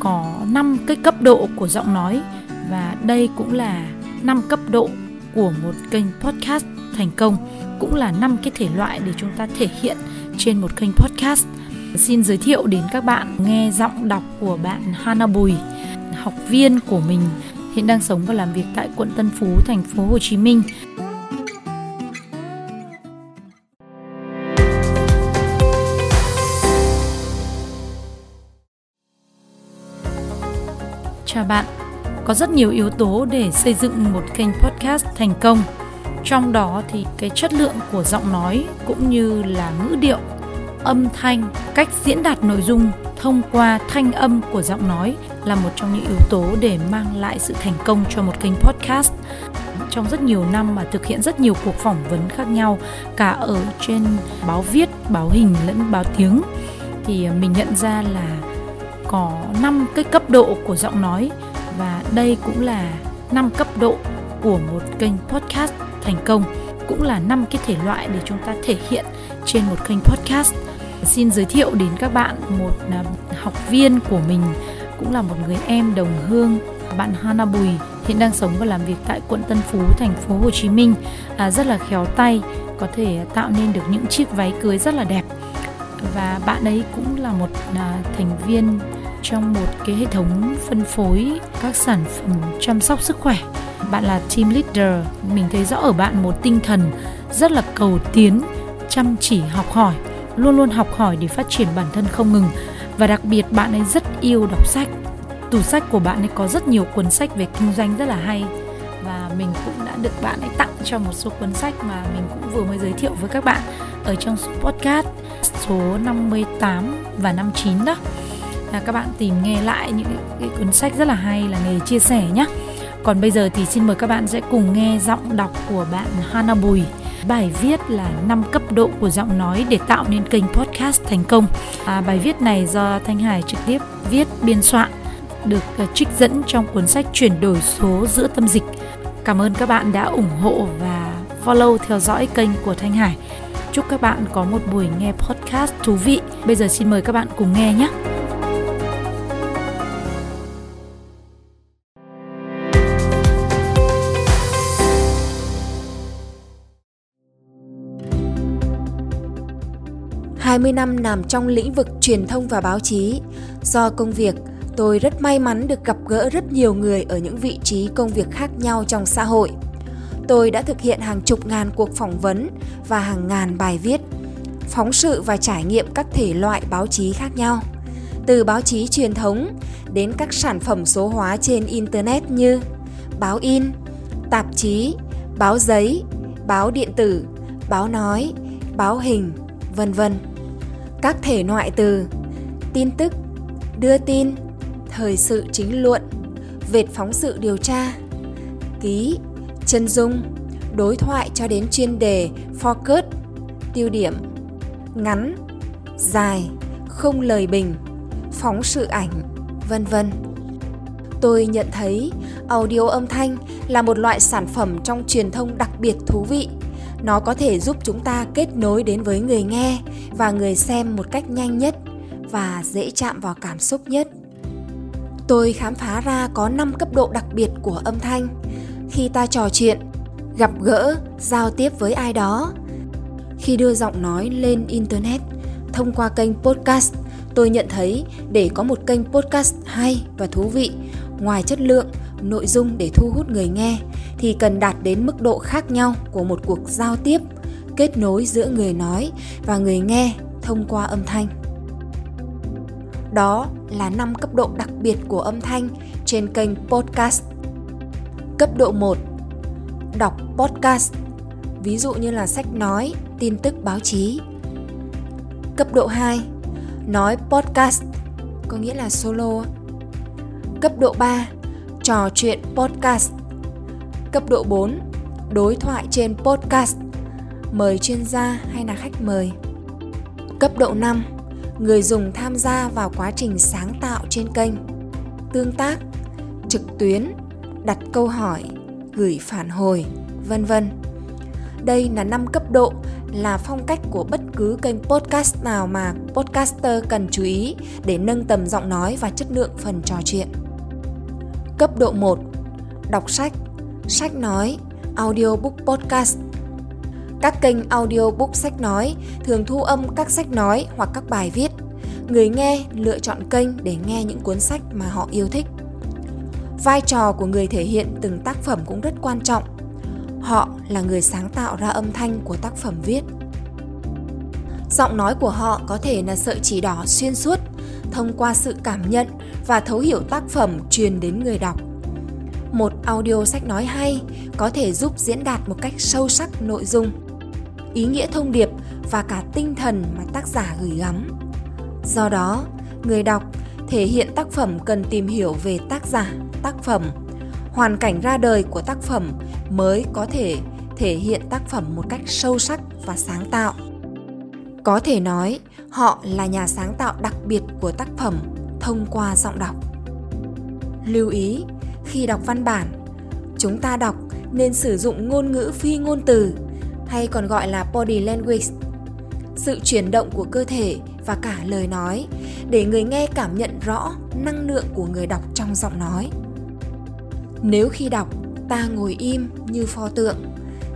có 5 cái cấp độ của giọng nói và đây cũng là 5 cấp độ của một kênh podcast thành công, cũng là 5 cái thể loại để chúng ta thể hiện trên một kênh podcast. Xin giới thiệu đến các bạn nghe giọng đọc của bạn Hana Bùi, học viên của mình hiện đang sống và làm việc tại quận Tân Phú, thành phố Hồ Chí Minh. Cho bạn, có rất nhiều yếu tố để xây dựng một kênh podcast thành công. Trong đó thì cái chất lượng của giọng nói cũng như là ngữ điệu, âm thanh, cách diễn đạt nội dung thông qua thanh âm của giọng nói là một trong những yếu tố để mang lại sự thành công cho một kênh podcast. Trong rất nhiều năm mà thực hiện rất nhiều cuộc phỏng vấn khác nhau cả ở trên báo viết, báo hình lẫn báo tiếng thì mình nhận ra là có 5 cái cấp độ của giọng nói và đây cũng là 5 cấp độ của một kênh podcast thành công cũng là 5 cái thể loại để chúng ta thể hiện trên một kênh podcast. Xin giới thiệu đến các bạn một à, học viên của mình cũng là một người em đồng hương bạn Hana Bùi hiện đang sống và làm việc tại quận Tân Phú, thành phố Hồ Chí Minh à, rất là khéo tay có thể tạo nên được những chiếc váy cưới rất là đẹp và bạn ấy cũng là một à, thành viên trong một cái hệ thống phân phối các sản phẩm chăm sóc sức khỏe. Bạn là team leader, mình thấy rõ ở bạn một tinh thần rất là cầu tiến, chăm chỉ, học hỏi, luôn luôn học hỏi để phát triển bản thân không ngừng. Và đặc biệt bạn ấy rất yêu đọc sách. Tủ sách của bạn ấy có rất nhiều cuốn sách về kinh doanh rất là hay. Và mình cũng đã được bạn ấy tặng cho một số cuốn sách mà mình cũng vừa mới giới thiệu với các bạn ở trong số podcast số 58 và 59 đó là các bạn tìm nghe lại những cái cuốn sách rất là hay là nghề chia sẻ nhé còn bây giờ thì xin mời các bạn sẽ cùng nghe giọng đọc của bạn Hana Bùi Bài viết là 5 cấp độ của giọng nói để tạo nên kênh podcast thành công. À, bài viết này do Thanh Hải trực tiếp viết biên soạn được uh, trích dẫn trong cuốn sách chuyển đổi số giữa tâm dịch. Cảm ơn các bạn đã ủng hộ và follow theo dõi kênh của Thanh Hải. Chúc các bạn có một buổi nghe podcast thú vị. Bây giờ xin mời các bạn cùng nghe nhé. 20 năm làm trong lĩnh vực truyền thông và báo chí. Do công việc, tôi rất may mắn được gặp gỡ rất nhiều người ở những vị trí công việc khác nhau trong xã hội. Tôi đã thực hiện hàng chục ngàn cuộc phỏng vấn và hàng ngàn bài viết, phóng sự và trải nghiệm các thể loại báo chí khác nhau. Từ báo chí truyền thống đến các sản phẩm số hóa trên internet như báo in, tạp chí, báo giấy, báo điện tử, báo nói, báo hình, vân vân các thể loại từ tin tức, đưa tin, thời sự chính luận, vệt phóng sự điều tra, ký, chân dung, đối thoại cho đến chuyên đề focus, tiêu điểm, ngắn, dài, không lời bình, phóng sự ảnh, vân vân. Tôi nhận thấy audio âm thanh là một loại sản phẩm trong truyền thông đặc biệt thú vị nó có thể giúp chúng ta kết nối đến với người nghe và người xem một cách nhanh nhất và dễ chạm vào cảm xúc nhất. Tôi khám phá ra có 5 cấp độ đặc biệt của âm thanh. Khi ta trò chuyện, gặp gỡ, giao tiếp với ai đó, khi đưa giọng nói lên internet, thông qua kênh podcast, tôi nhận thấy để có một kênh podcast hay và thú vị, ngoài chất lượng, nội dung để thu hút người nghe thì cần đạt đến mức độ khác nhau của một cuộc giao tiếp kết nối giữa người nói và người nghe thông qua âm thanh đó là 5 cấp độ đặc biệt của âm thanh trên kênh podcast. Cấp độ 1. Đọc podcast, ví dụ như là sách nói, tin tức báo chí. Cấp độ 2. Nói podcast, có nghĩa là solo. Cấp độ 3 trò chuyện podcast. Cấp độ 4, đối thoại trên podcast, mời chuyên gia hay là khách mời. Cấp độ 5, người dùng tham gia vào quá trình sáng tạo trên kênh. Tương tác, trực tuyến, đặt câu hỏi, gửi phản hồi, vân vân. Đây là 5 cấp độ là phong cách của bất cứ kênh podcast nào mà podcaster cần chú ý để nâng tầm giọng nói và chất lượng phần trò chuyện. Cấp độ 1. Đọc sách, sách nói, audiobook podcast. Các kênh audiobook sách nói thường thu âm các sách nói hoặc các bài viết. Người nghe lựa chọn kênh để nghe những cuốn sách mà họ yêu thích. Vai trò của người thể hiện từng tác phẩm cũng rất quan trọng họ là người sáng tạo ra âm thanh của tác phẩm viết giọng nói của họ có thể là sợi chỉ đỏ xuyên suốt thông qua sự cảm nhận và thấu hiểu tác phẩm truyền đến người đọc một audio sách nói hay có thể giúp diễn đạt một cách sâu sắc nội dung, ý nghĩa thông điệp và cả tinh thần mà tác giả gửi gắm. Do đó, người đọc thể hiện tác phẩm cần tìm hiểu về tác giả, tác phẩm, hoàn cảnh ra đời của tác phẩm mới có thể thể hiện tác phẩm một cách sâu sắc và sáng tạo. Có thể nói, họ là nhà sáng tạo đặc biệt của tác phẩm thông qua giọng đọc. Lưu ý khi đọc văn bản. Chúng ta đọc nên sử dụng ngôn ngữ phi ngôn từ hay còn gọi là body language. Sự chuyển động của cơ thể và cả lời nói để người nghe cảm nhận rõ năng lượng của người đọc trong giọng nói. Nếu khi đọc ta ngồi im như pho tượng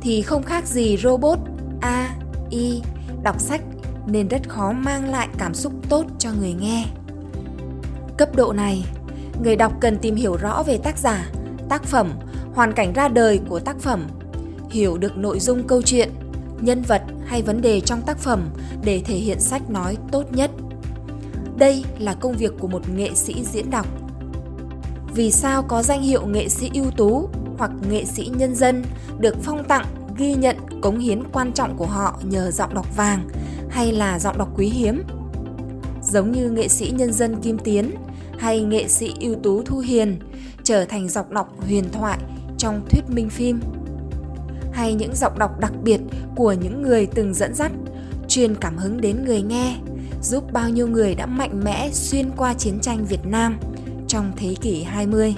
thì không khác gì robot A, I đọc sách nên rất khó mang lại cảm xúc tốt cho người nghe. Cấp độ này, người đọc cần tìm hiểu rõ về tác giả, tác phẩm, hoàn cảnh ra đời của tác phẩm, hiểu được nội dung câu chuyện, nhân vật hay vấn đề trong tác phẩm để thể hiện sách nói tốt nhất. Đây là công việc của một nghệ sĩ diễn đọc vì sao có danh hiệu nghệ sĩ ưu tú hoặc nghệ sĩ nhân dân được phong tặng ghi nhận cống hiến quan trọng của họ nhờ giọng đọc vàng hay là giọng đọc quý hiếm. Giống như nghệ sĩ nhân dân Kim Tiến hay nghệ sĩ ưu tú Thu Hiền trở thành giọng đọc huyền thoại trong thuyết minh phim. Hay những giọng đọc đặc biệt của những người từng dẫn dắt, truyền cảm hứng đến người nghe, giúp bao nhiêu người đã mạnh mẽ xuyên qua chiến tranh Việt Nam – trong thế kỷ 20.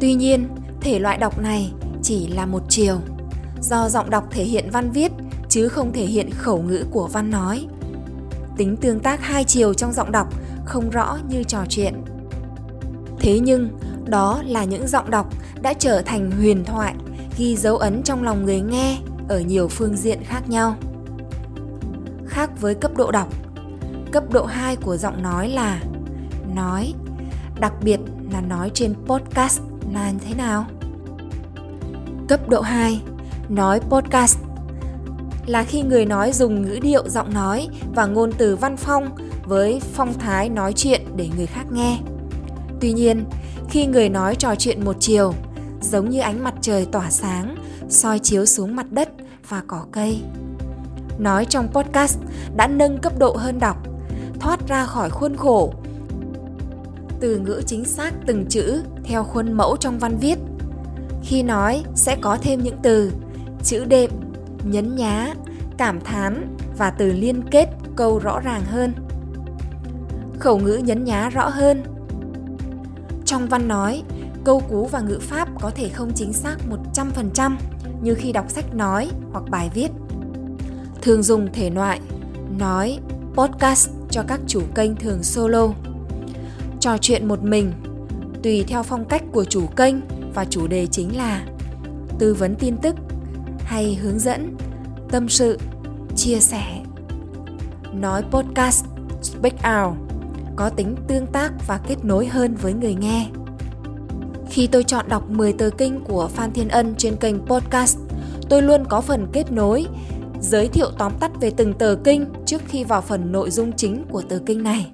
Tuy nhiên, thể loại đọc này chỉ là một chiều, do giọng đọc thể hiện văn viết chứ không thể hiện khẩu ngữ của văn nói. Tính tương tác hai chiều trong giọng đọc không rõ như trò chuyện. Thế nhưng, đó là những giọng đọc đã trở thành huyền thoại, ghi dấu ấn trong lòng người nghe ở nhiều phương diện khác nhau. Khác với cấp độ đọc, cấp độ 2 của giọng nói là nói đặc biệt là nói trên podcast là như thế nào cấp độ 2 nói podcast là khi người nói dùng ngữ điệu giọng nói và ngôn từ văn phong với phong thái nói chuyện để người khác nghe tuy nhiên khi người nói trò chuyện một chiều giống như ánh mặt trời tỏa sáng soi chiếu xuống mặt đất và cỏ cây nói trong podcast đã nâng cấp độ hơn đọc thoát ra khỏi khuôn khổ từ ngữ chính xác từng chữ theo khuôn mẫu trong văn viết. Khi nói sẽ có thêm những từ chữ đệm, nhấn nhá, cảm thán và từ liên kết câu rõ ràng hơn. Khẩu ngữ nhấn nhá rõ hơn. Trong văn nói, câu cú và ngữ pháp có thể không chính xác 100% như khi đọc sách nói hoặc bài viết. Thường dùng thể loại nói, podcast cho các chủ kênh thường solo trò chuyện một mình tùy theo phong cách của chủ kênh và chủ đề chính là tư vấn tin tức hay hướng dẫn tâm sự chia sẻ nói podcast speak out có tính tương tác và kết nối hơn với người nghe khi tôi chọn đọc 10 tờ kinh của Phan Thiên Ân trên kênh podcast, tôi luôn có phần kết nối, giới thiệu tóm tắt về từng tờ kinh trước khi vào phần nội dung chính của tờ kinh này.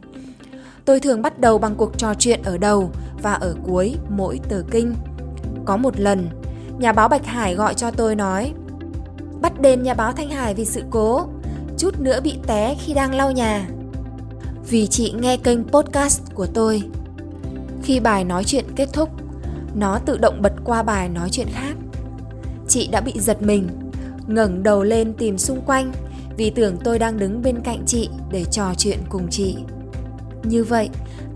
Tôi thường bắt đầu bằng cuộc trò chuyện ở đầu và ở cuối mỗi tờ kinh. Có một lần, nhà báo Bạch Hải gọi cho tôi nói Bắt đền nhà báo Thanh Hải vì sự cố, chút nữa bị té khi đang lau nhà. Vì chị nghe kênh podcast của tôi. Khi bài nói chuyện kết thúc, nó tự động bật qua bài nói chuyện khác. Chị đã bị giật mình, ngẩng đầu lên tìm xung quanh vì tưởng tôi đang đứng bên cạnh chị để trò chuyện cùng chị. Như vậy,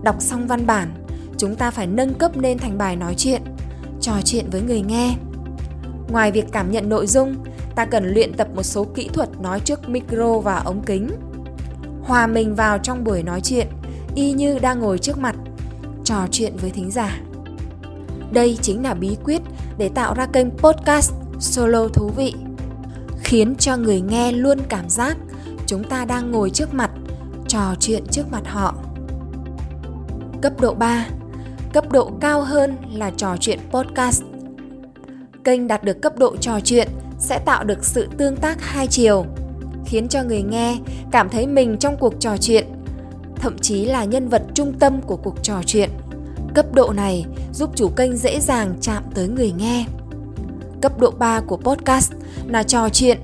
đọc xong văn bản, chúng ta phải nâng cấp lên thành bài nói chuyện, trò chuyện với người nghe. Ngoài việc cảm nhận nội dung ta cần luyện tập một số kỹ thuật nói trước micro và ống kính. Hòa mình vào trong buổi nói chuyện, y như đang ngồi trước mặt, trò chuyện với thính giả. Đây chính là bí quyết để tạo ra kênh podcast solo thú vị, khiến cho người nghe luôn cảm giác chúng ta đang ngồi trước mặt, trò chuyện trước mặt họ. Cấp độ 3 Cấp độ cao hơn là trò chuyện podcast. Kênh đạt được cấp độ trò chuyện sẽ tạo được sự tương tác hai chiều, khiến cho người nghe cảm thấy mình trong cuộc trò chuyện, thậm chí là nhân vật trung tâm của cuộc trò chuyện. Cấp độ này giúp chủ kênh dễ dàng chạm tới người nghe. Cấp độ 3 của podcast là trò chuyện,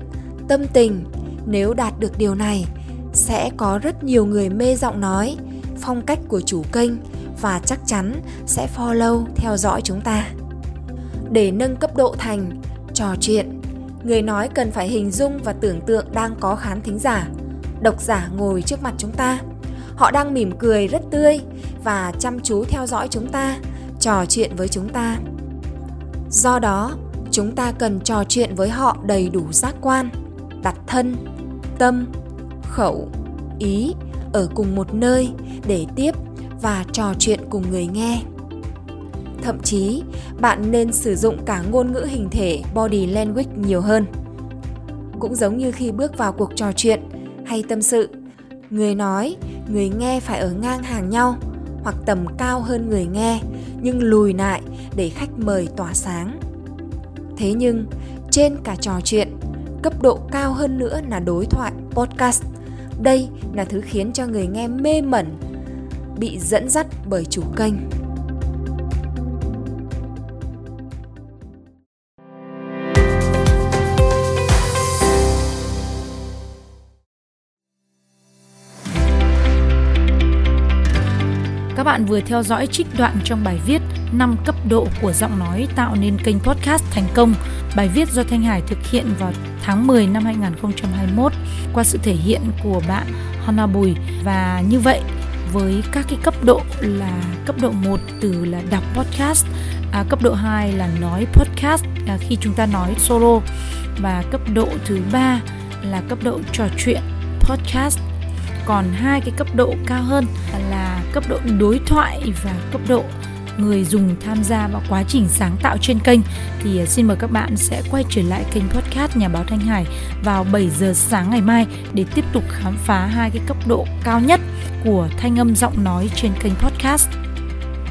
tâm tình. Nếu đạt được điều này, sẽ có rất nhiều người mê giọng nói, phong cách của chủ kênh và chắc chắn sẽ follow theo dõi chúng ta. Để nâng cấp độ thành trò chuyện, người nói cần phải hình dung và tưởng tượng đang có khán thính giả, độc giả ngồi trước mặt chúng ta. Họ đang mỉm cười rất tươi và chăm chú theo dõi chúng ta, trò chuyện với chúng ta. Do đó, chúng ta cần trò chuyện với họ đầy đủ giác quan, đặt thân, tâm, khẩu, ý ở cùng một nơi để tiếp và trò chuyện cùng người nghe. Thậm chí, bạn nên sử dụng cả ngôn ngữ hình thể body language nhiều hơn. Cũng giống như khi bước vào cuộc trò chuyện hay tâm sự, người nói, người nghe phải ở ngang hàng nhau hoặc tầm cao hơn người nghe nhưng lùi lại để khách mời tỏa sáng. Thế nhưng, trên cả trò chuyện, cấp độ cao hơn nữa là đối thoại podcast. Đây là thứ khiến cho người nghe mê mẩn bị dẫn dắt bởi chủ kênh. Bạn vừa theo dõi trích đoạn trong bài viết 5 cấp độ của giọng nói tạo nên kênh podcast thành công. Bài viết do Thanh Hải thực hiện vào tháng 10 năm 2021 qua sự thể hiện của bạn Hana Bùi và như vậy với các cái cấp độ là cấp độ 1 từ là đọc podcast, à, cấp độ 2 là nói podcast à, khi chúng ta nói solo và cấp độ thứ ba là cấp độ trò chuyện podcast. Còn hai cái cấp độ cao hơn là cấp độ đối thoại và cấp độ người dùng tham gia vào quá trình sáng tạo trên kênh thì à, xin mời các bạn sẽ quay trở lại kênh podcast Nhà báo Thanh Hải vào 7 giờ sáng ngày mai để tiếp tục khám phá hai cái cấp độ cao nhất của thanh âm giọng nói trên kênh podcast.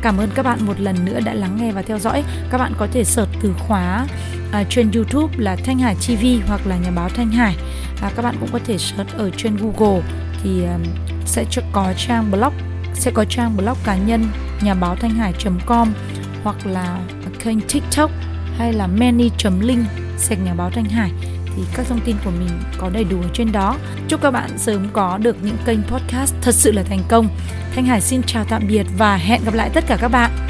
Cảm ơn các bạn một lần nữa đã lắng nghe và theo dõi. Các bạn có thể search từ khóa à, trên YouTube là Thanh Hải TV hoặc là Nhà báo Thanh Hải. À, các bạn cũng có thể search ở trên Google thì um, sẽ có trang blog sẽ có trang blog cá nhân, nhà báo thanh hải.com hoặc là kênh tiktok hay là many.link sạch nhà báo thanh hải. Thì các thông tin của mình có đầy đủ ở trên đó. Chúc các bạn sớm có được những kênh podcast thật sự là thành công. Thanh hải xin chào tạm biệt và hẹn gặp lại tất cả các bạn.